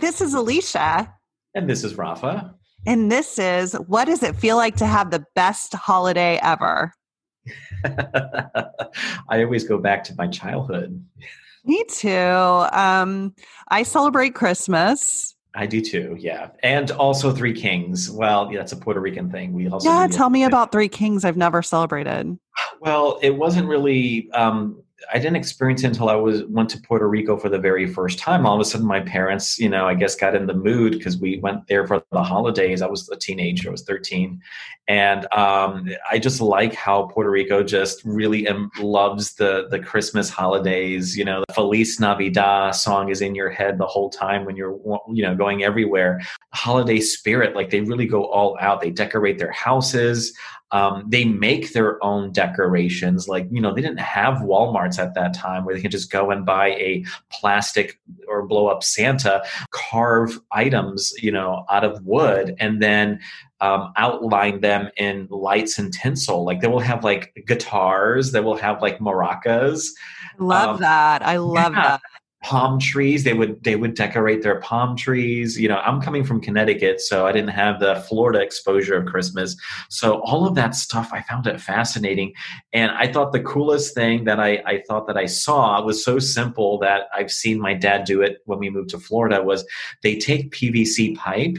Hi, this is Alicia. And this is Rafa. And this is What Does It Feel Like to Have the Best Holiday Ever? I always go back to my childhood. Me too. Um, I celebrate Christmas. I do too, yeah. And also Three Kings. Well, yeah, that's a Puerto Rican thing. We also Yeah, tell me about Three Kings. I've never celebrated. Well, it wasn't really um I didn't experience it until I was went to Puerto Rico for the very first time. All of a sudden, my parents, you know, I guess got in the mood because we went there for the holidays. I was a teenager; I was thirteen, and um, I just like how Puerto Rico just really um, loves the the Christmas holidays. You know, the Feliz Navidad song is in your head the whole time when you're you know going everywhere. Holiday spirit, like they really go all out. They decorate their houses. Um, they make their own decorations. Like, you know, they didn't have Walmarts at that time where they can just go and buy a plastic or blow up Santa, carve items, you know, out of wood and then um, outline them in lights and tinsel. Like they will have like guitars, they will have like maracas. Love um, that. I love yeah. that palm trees. They would they would decorate their palm trees. You know i'm coming from connecticut so i didn't have the florida exposure of christmas. So all of that stuff i found it fascinating. And i thought the coolest thing that i, I thought that i saw was so simple that i've seen my dad do it when we moved to florida was they take pvc pipe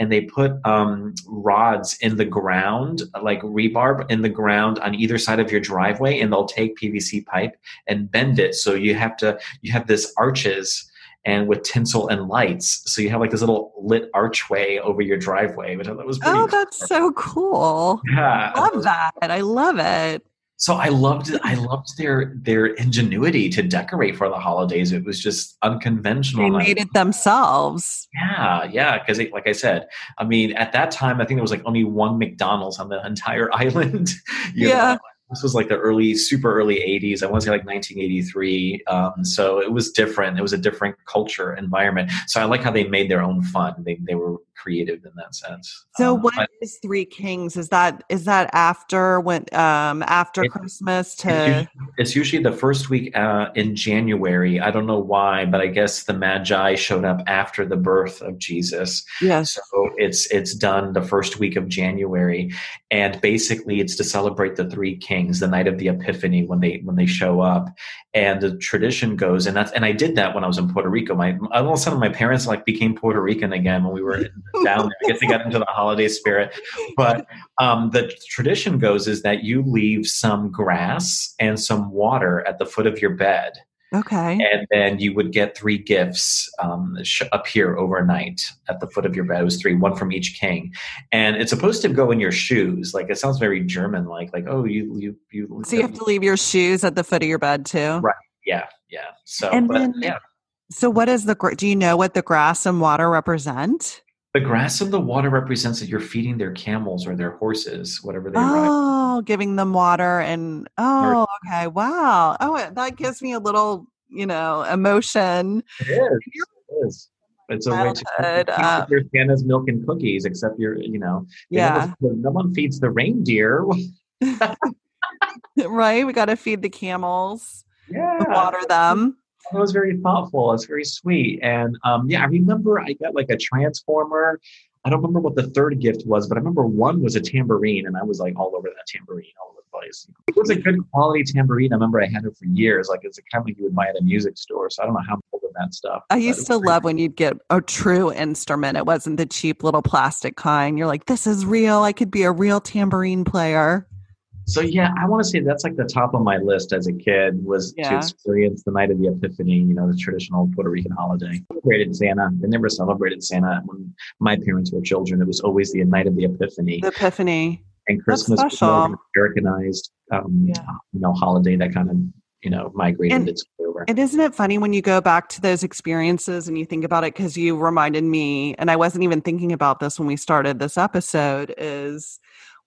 and they put um, rods in the ground, like rebar in the ground on either side of your driveway, and they'll take PVC pipe and bend it. So you have to you have this arches and with tinsel and lights. So you have like this little lit archway over your driveway, which I thought was oh, cool. that's so cool. Yeah, I love that. I love it so I loved I loved their their ingenuity to decorate for the holidays. It was just unconventional. They made it themselves. Yeah, yeah. Because like I said, I mean, at that time, I think there was like only one McDonald's on the entire island. yeah. Know? this was like the early super early 80s i want to say like 1983 um, so it was different it was a different culture environment so i like how they made their own fun they, they were creative in that sense. So um, what is three kings? Is that is that after when um after it, christmas to it's usually, it's usually the first week uh, in january. I don't know why but i guess the magi showed up after the birth of jesus. Yes. So it's it's done the first week of january. And basically it's to celebrate the three kings the night of the Epiphany when they when they show up. And the tradition goes, and that's and I did that when I was in Puerto Rico. My all of a sudden my parents like became Puerto Rican again when we were down there. I guess they got into the holiday spirit. But um, the tradition goes is that you leave some grass and some water at the foot of your bed Okay. And then you would get three gifts um, appear overnight at the foot of your bed. It was three, one from each king, and it's supposed to go in your shoes. Like it sounds very German, like like oh you you you. So you have to leave your shoes at the foot of your bed too. Right. Yeah. Yeah. So. And but, then, yeah. So what is the? Do you know what the grass and water represent? The grass and the water represents that you're feeding their camels or their horses, whatever they are. oh, ride. giving them water and oh, okay, wow. Oh, that gives me a little, you know, emotion. It is. It is. It's a way to uh, your Santa's milk and cookies, except you're, you know, yeah. No one feeds the reindeer. right. We got to feed the camels. Yeah. Water them it was very thoughtful. It's very sweet. And um, yeah, I remember I got like a transformer. I don't remember what the third gift was, but I remember one was a tambourine, and I was like all over that tambourine all over the place. It was a good quality tambourine. I remember I had it for years. Like it's a kind of you would buy at a music store. So I don't know how I'm of that stuff. I used to love when you'd get a true instrument. It wasn't the cheap little plastic kind. You're like, this is real. I could be a real tambourine player. So yeah, I want to say that's like the top of my list as a kid was yeah. to experience the night of the Epiphany, you know, the traditional Puerto Rican holiday. Celebrated Santa. They never celebrated Santa when my parents were children. It was always the night of the Epiphany. The Epiphany. And Christmas was more Americanized, um, yeah. you know, holiday that kind of you know migrated and, its over. And isn't it funny when you go back to those experiences and you think about it because you reminded me, and I wasn't even thinking about this when we started this episode, is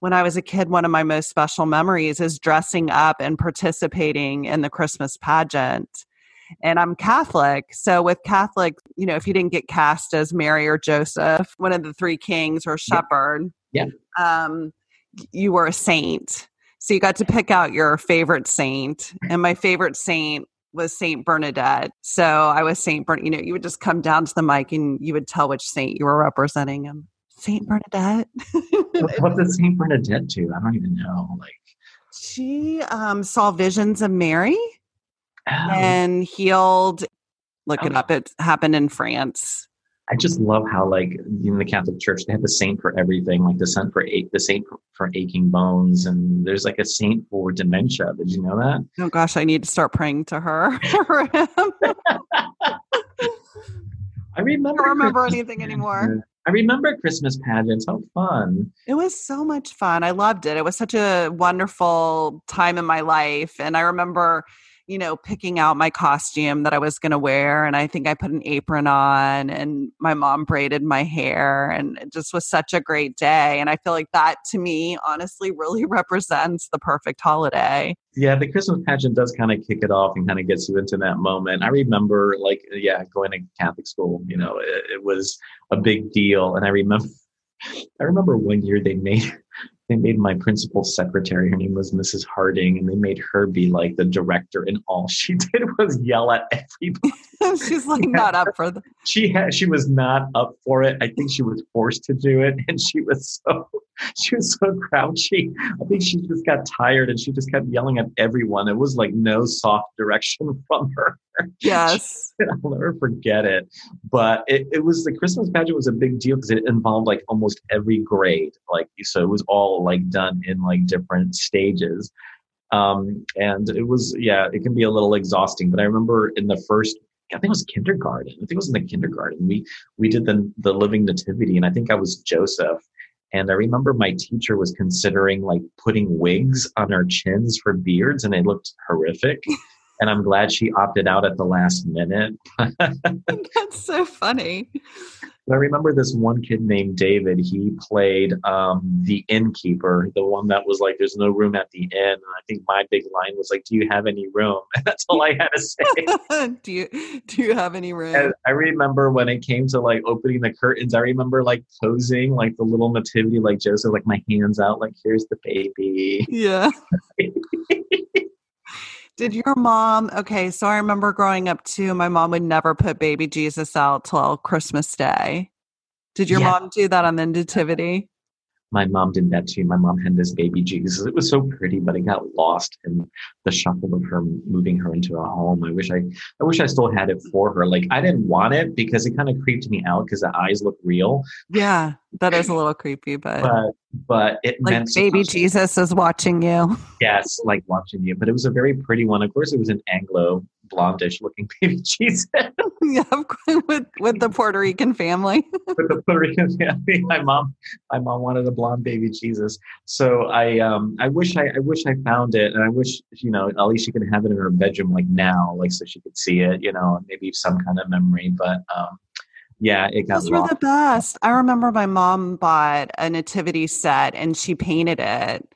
when I was a kid, one of my most special memories is dressing up and participating in the Christmas pageant. And I'm Catholic. So, with Catholic, you know, if you didn't get cast as Mary or Joseph, one of the three kings or shepherd, yeah. Um, you were a saint. So, you got to pick out your favorite saint. And my favorite saint was Saint Bernadette. So I was Saint Bern. You know, you would just come down to the mic and you would tell which saint you were representing. And Saint Bernadette. what does Saint Bernadette do? I don't even know. Like she um, saw visions of Mary oh. and healed. Look okay. it up. It happened in France. I just love how like in the Catholic Church they have the saint for everything, like the saint for the saint for, for, aching bones, and there's like a saint for dementia. Did you know that? Oh gosh, I need to start praying to her. I remember. I don't remember anything anymore. I remember Christmas pageants. How fun! It was so much fun. I loved it. It was such a wonderful time in my life, and I remember you know, picking out my costume that I was going to wear. And I think I put an apron on and my mom braided my hair. And it just was such a great day. And I feel like that to me, honestly, really represents the perfect holiday. Yeah, the Christmas pageant does kind of kick it off and kind of gets you into that moment. I remember, like, yeah, going to Catholic school, you know, it, it was a big deal. And I remember. I remember one year they made they made my principal secretary her name was mrs harding and they made her be like the director and all she did was yell at everybody she's like not up for the she had she was not up for it. I think she was forced to do it and she was so she was so grouchy. I think she just got tired and she just kept yelling at everyone. It was like no soft direction from her. Yes. I'll never forget it. But it, it was the christmas pageant was a big deal because it involved like almost every grade like so it was all like done in like different stages. Um, and it was yeah it can be a little exhausting but i remember in the first I think it was kindergarten. I think it was in the kindergarten. We we did the the living nativity, and I think I was Joseph. And I remember my teacher was considering like putting wigs on our chins for beards, and they looked horrific. and I'm glad she opted out at the last minute. That's so funny. I remember this one kid named David. He played um, the innkeeper, the one that was like, "There's no room at the inn." And I think my big line was like, "Do you have any room?" And that's all I had to say. do you Do you have any room? And I remember when it came to like opening the curtains. I remember like posing like the little nativity, like Joseph, like my hands out, like here's the baby. Yeah. Did your mom? Okay, so I remember growing up too. My mom would never put baby Jesus out till Christmas Day. Did your yeah. mom do that on the nativity? My mom did that too. My mom had this baby Jesus. It was so pretty, but it got lost in the shuffle of her moving her into a home. I wish I, I wish I still had it for her. Like I didn't want it because it kind of creeped me out because the eyes look real. Yeah, that is a little creepy, but but, but it like meant baby Jesus is watching you. Yes, like watching you. But it was a very pretty one. Of course, it was an Anglo blondish looking baby Jesus. yeah, with with the Puerto Rican family. with the Puerto Rican family, my mom, my mom wanted a blonde baby Jesus. So I, um, I wish I, I wish I found it, and I wish you know at least she could have it in her bedroom like now, like so she could see it, you know, maybe some kind of memory. But um, yeah, it got Those were the best. I remember my mom bought a nativity set and she painted it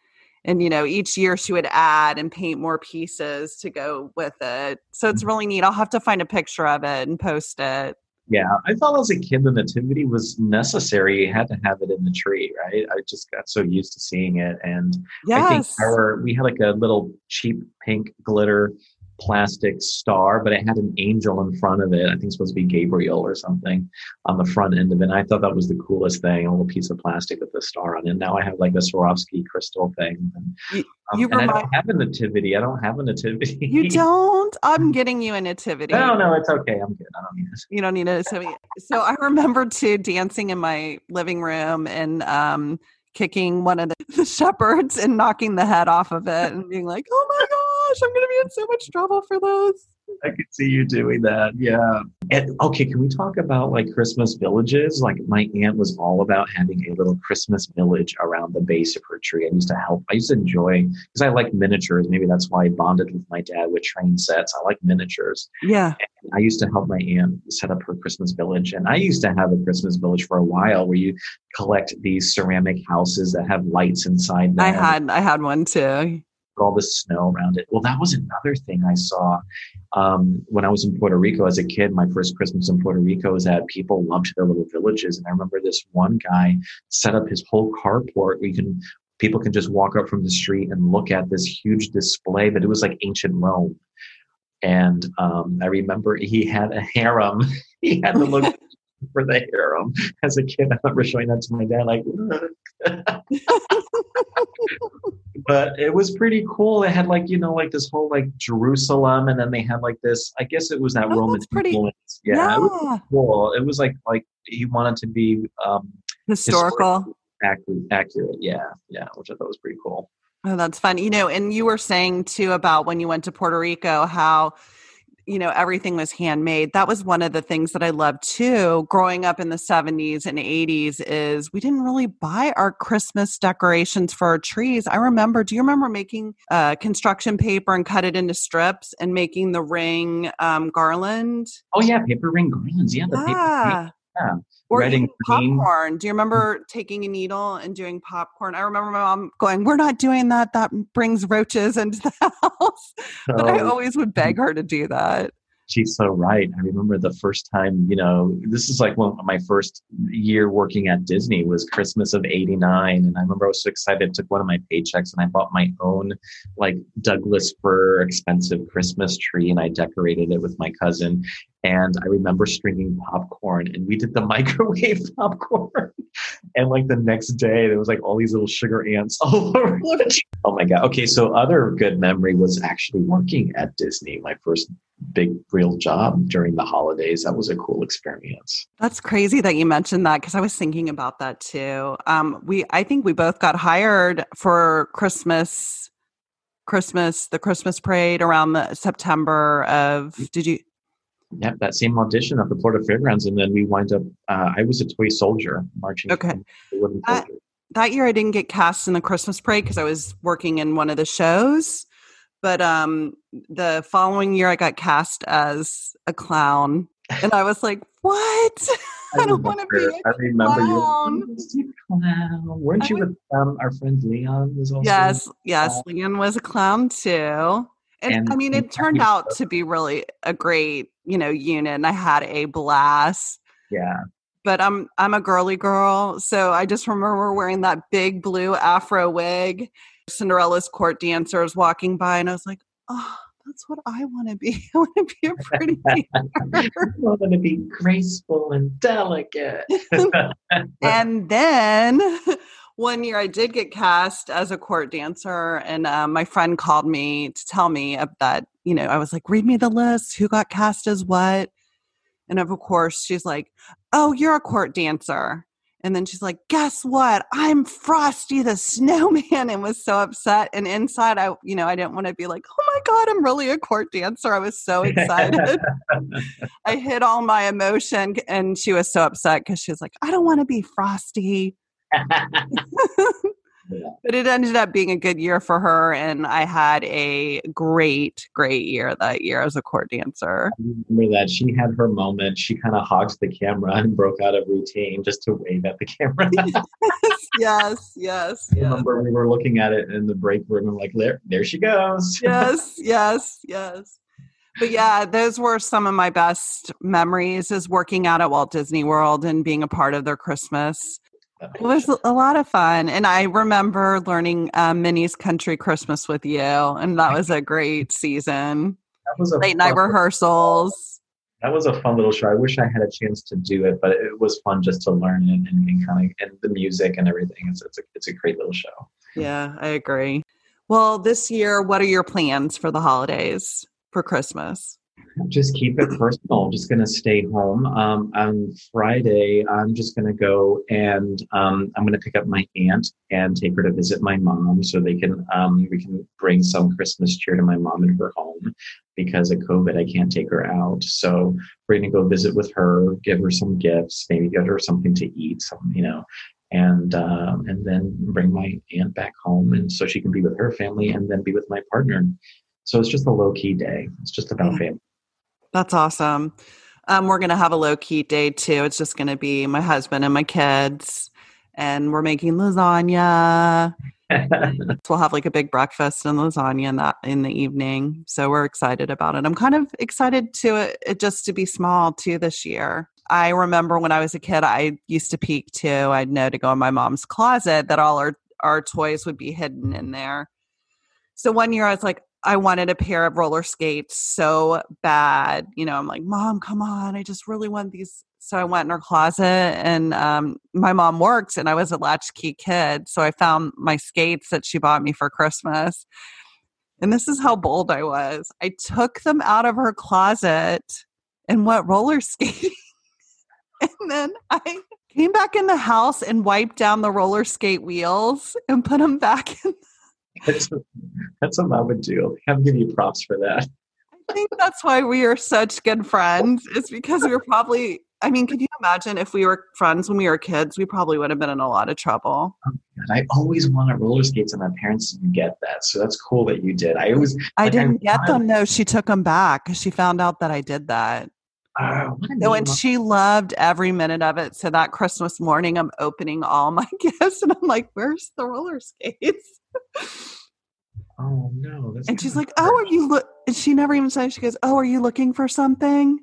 and you know each year she would add and paint more pieces to go with it. So it's mm-hmm. really neat. I'll have to find a picture of it and post it. Yeah i thought as a kid the nativity was necessary. You had to have it in the tree right? I just got so used to seeing it and yes. i think our, we had like a little cheap pink glitter plastic star, but it had an angel in front of it. I think it's supposed to be Gabriel or something on the front end of it. And I thought that was the coolest thing, a little piece of plastic with a star on it. Now I have like a Swarovski crystal thing. And, you, um, you remind- I don't have a nativity. I don't have a nativity. You don't? I'm getting you a nativity. No, no, it's okay. I'm good. I don't need it. You don't need a nativity. So I remember too dancing in my living room and um kicking one of the, the shepherds and knocking the head off of it and being like, oh my gosh, I'm going to be in so much trouble for those. I could see you doing that. Yeah. And okay, can we talk about like Christmas villages? Like my aunt was all about having a little Christmas village around the base of her tree. I used to help. I used to enjoy because I like miniatures. Maybe that's why I bonded with my dad with train sets. I like miniatures. Yeah. And I used to help my aunt set up her Christmas village. And I used to have a Christmas village for a while where you collect these ceramic houses that have lights inside them. I had I had one too all the snow around it. Well, that was another thing I saw um, when I was in Puerto Rico as a kid. My first Christmas in Puerto Rico is that people loved their little villages, and I remember this one guy set up his whole carport you can people can just walk up from the street and look at this huge display, but it was like ancient Rome. And um, I remember he had a harem. he had to look for the harem as a kid. I remember showing that to my dad, like, but it was pretty cool. It had like, you know, like this whole like Jerusalem, and then they had like this, I guess it was that Oh, Roman pretty- influence. Yeah, yeah. It was cool. It was like, like he wanted to be um, Historical. accurate, accurate. Yeah, yeah, which I thought was pretty cool. Oh, that's fun. You know, and you were saying too about when you went to Puerto Rico how you know everything was handmade. That was one of the things that I loved too growing up in the 70s and 80s is we didn't really buy our Christmas decorations for our trees. I remember, do you remember making uh, construction paper and cut it into strips and making the ring um, garland? Oh yeah, paper ring garlands. Yeah, the paper. Ah. Yeah. Or Red eating green. popcorn. Do you mm. remember taking a needle and doing popcorn? I remember my mom going, "We're not doing that. That brings roaches into the house." But I oh. always would beg her to do that. She's so right. I remember the first time, you know, this is like when my first year working at Disney was Christmas of 89. And I remember I was so excited, took one of my paychecks and I bought my own like Douglas fir expensive Christmas tree and I decorated it with my cousin. And I remember stringing popcorn and we did the microwave popcorn. And like the next day, there was like all these little sugar ants all over. Oh my God. Okay. So other good memory was actually working at Disney, my first big real job during the holidays. That was a cool experience. That's crazy that you mentioned that because I was thinking about that too. Um, we, I think we both got hired for Christmas, Christmas, the Christmas parade around the September of. Did you? Yep, that same audition at the Florida Fairgrounds, and then we wind up. Uh, I was a toy soldier marching. Okay. in the wooden Uh, that year I didn't get cast in the Christmas parade because I was working in one of the shows. But um the following year I got cast as a clown. And I was like, what? I don't want to be a I remember clown. you. Clown. Weren't I you with um, our friend Leon? Was also Yes, yes, Leon was a clown too. And, and- I mean it turned out to be really a great, you know, unit and I had a blast. Yeah, But I'm I'm a girly girl, so I just remember wearing that big blue afro wig. Cinderella's court dancers walking by, and I was like, "Oh, that's what I want to be. I want to be a pretty." I want to be graceful and delicate. and then one year I did get cast as a court dancer, and um, my friend called me to tell me that. You know, I was like, "Read me the list. Who got cast as what?" And of course, she's like, "Oh, you're a court dancer." And then she's like, "Guess what? I'm Frosty the Snowman," and was so upset. And inside, I, you know, I didn't want to be like, "Oh my god, I'm really a court dancer." I was so excited. I hid all my emotion, and she was so upset because she was like, "I don't want to be Frosty." But it ended up being a good year for her, and I had a great, great year that year as a court dancer. I remember that she had her moment. She kind of hogs the camera and broke out of routine just to wave at the camera. yes, yes, I yes, remember we were looking at it in the break room and like, there, there she goes. yes, yes, yes. But yeah, those were some of my best memories is working out at Walt Disney World and being a part of their Christmas. It was a lot of fun. And I remember learning um, Minnie's Country Christmas with you. And that was a great season. that was a Late night rehearsals. That was a fun little show. I wish I had a chance to do it, but it was fun just to learn it and, and kind of and the music and everything. It's it's a it's a great little show. Yeah, I agree. Well, this year, what are your plans for the holidays for Christmas? Just keep it personal. I'm just gonna stay home. Um, on Friday, I'm just gonna go and um, I'm gonna pick up my aunt and take her to visit my mom, so they can um, we can bring some Christmas cheer to my mom in her home. Because of COVID, I can't take her out, so we're gonna go visit with her, give her some gifts, maybe get her something to eat, some you know, and um, and then bring my aunt back home, and so she can be with her family, and then be with my partner. So it's just a low key day. It's just about family. That's awesome. Um, we're going to have a low key day too. It's just going to be my husband and my kids, and we're making lasagna. We'll have like a big breakfast and lasagna in that in the evening. So we're excited about it. I'm kind of excited to it, it just to be small too this year. I remember when I was a kid, I used to peek too. I'd know to go in my mom's closet that all our our toys would be hidden in there. So one year I was like, I wanted a pair of roller skates so bad. You know, I'm like, Mom, come on. I just really want these. So I went in her closet and um, my mom works and I was a latchkey kid. So I found my skates that she bought me for Christmas. And this is how bold I was. I took them out of her closet and went roller skating. and then I came back in the house and wiped down the roller skate wheels and put them back in. That's, that's what mom would do. I'm giving you props for that. I think that's why we are such good friends. It's because we were probably, I mean, can you imagine if we were friends when we were kids? We probably would have been in a lot of trouble. Oh, I always wanted roller skates, and my parents didn't get that. So that's cool that you did. I always, I like, didn't I, get them though. She took them back because she found out that I did that. Ah, oh, no, and she loved every minute of it. So that Christmas morning, I'm opening all my gifts, and I'm like, "Where's the roller skates?" Oh no! and she's like, "Oh, are you look?" And she never even said. She goes, "Oh, are you looking for something?"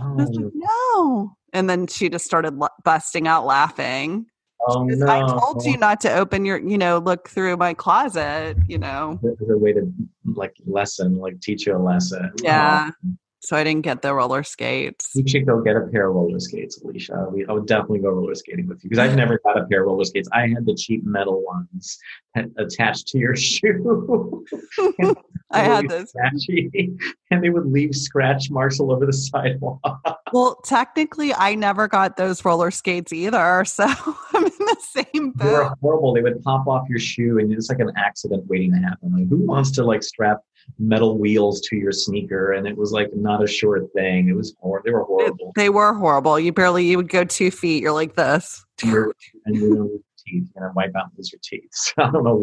Oh. Like, no. And then she just started busting out laughing. Oh, no. I told you not to open your, you know, look through my closet, you know. There's a way to like lesson, like teach you a lesson. Yeah. Oh. So I didn't get the roller skates. You should go get a pair of roller skates, Alicia. We, I would definitely go roller skating with you because I've never got a pair of roller skates. I had the cheap metal ones attached to your shoe. I had those. and they would leave scratch marks all over the sidewalk. well, technically, I never got those roller skates either. So I'm in the same boat. They were horrible. They would pop off your shoe and it's like an accident waiting to happen. Like, who wants to like strap metal wheels to your sneaker and it was like not a sure thing. It was horrible they were horrible. they were horrible. You barely you would go two feet you're like this. And you're teeth you're gonna wipe out lose your teeth. So i don't know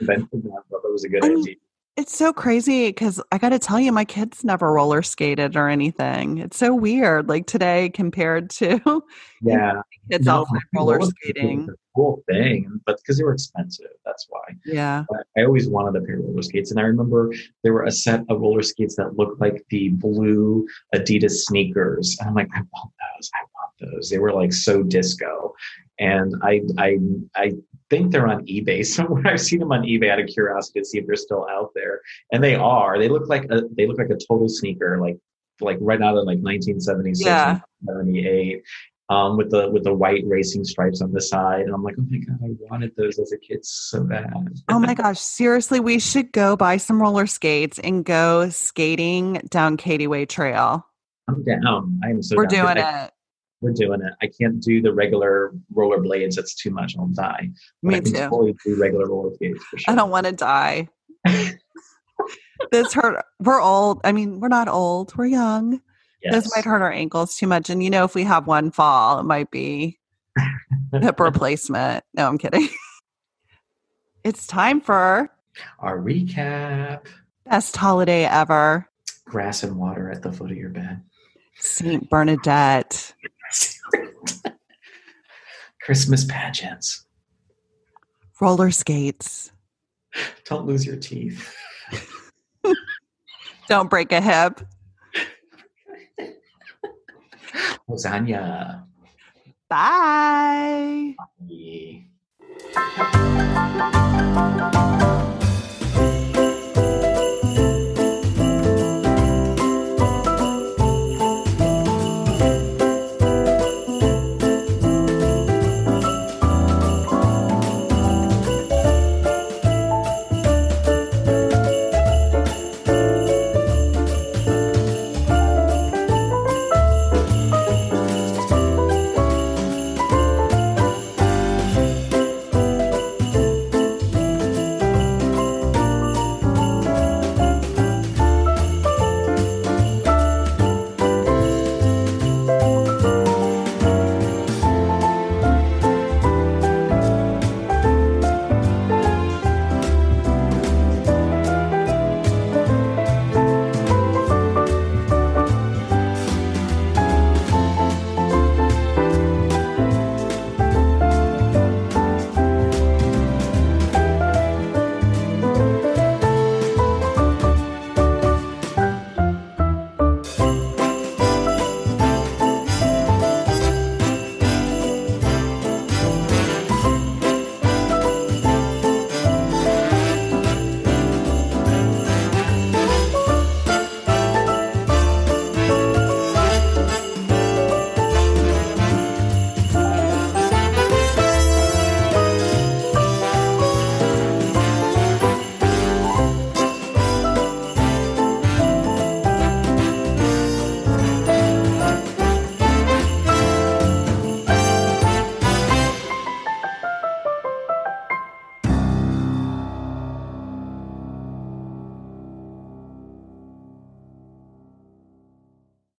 invented that but it was a good I idea it's so crazy because I got to tell you, my kids never roller skated or anything. It's so weird, like today compared to yeah, kids no, outside roller skating. Cool thing, but because they were expensive, that's why. Yeah, but I always wanted a pair of roller skates, and I remember there were a set of roller skates that looked like the blue Adidas sneakers, and I'm like, I want those. I want those. They were like so disco, and I I I think they're on eBay somewhere. I've seen them on eBay out of curiosity to see if they're still out there, and they are. They look like a they look like a total sneaker, like like right out of like 1976, yeah. 78. Um, with the with the white racing stripes on the side, and I'm like, oh my god, I wanted those as a kid so bad. oh my gosh, seriously, we should go buy some roller skates and go skating down Katy Way Trail. I'm down. I am so. We're down. doing I, it we're doing it. I can't do the regular roller blades. That's too much. I'll die. But Me I can too. Totally do regular roller skates for sure. I don't want to die. this hurt. We're old. I mean, we're not old. We're young. Yes. This might hurt our ankles too much. And you know, if we have one fall, it might be hip replacement. No, I'm kidding. it's time for our recap. Best holiday ever. Grass and water at the foot of your bed. Saint Bernadette. Christmas pageants. Roller skates. Don't lose your teeth. Don't break a hip. Lasagna. Bye. Bye.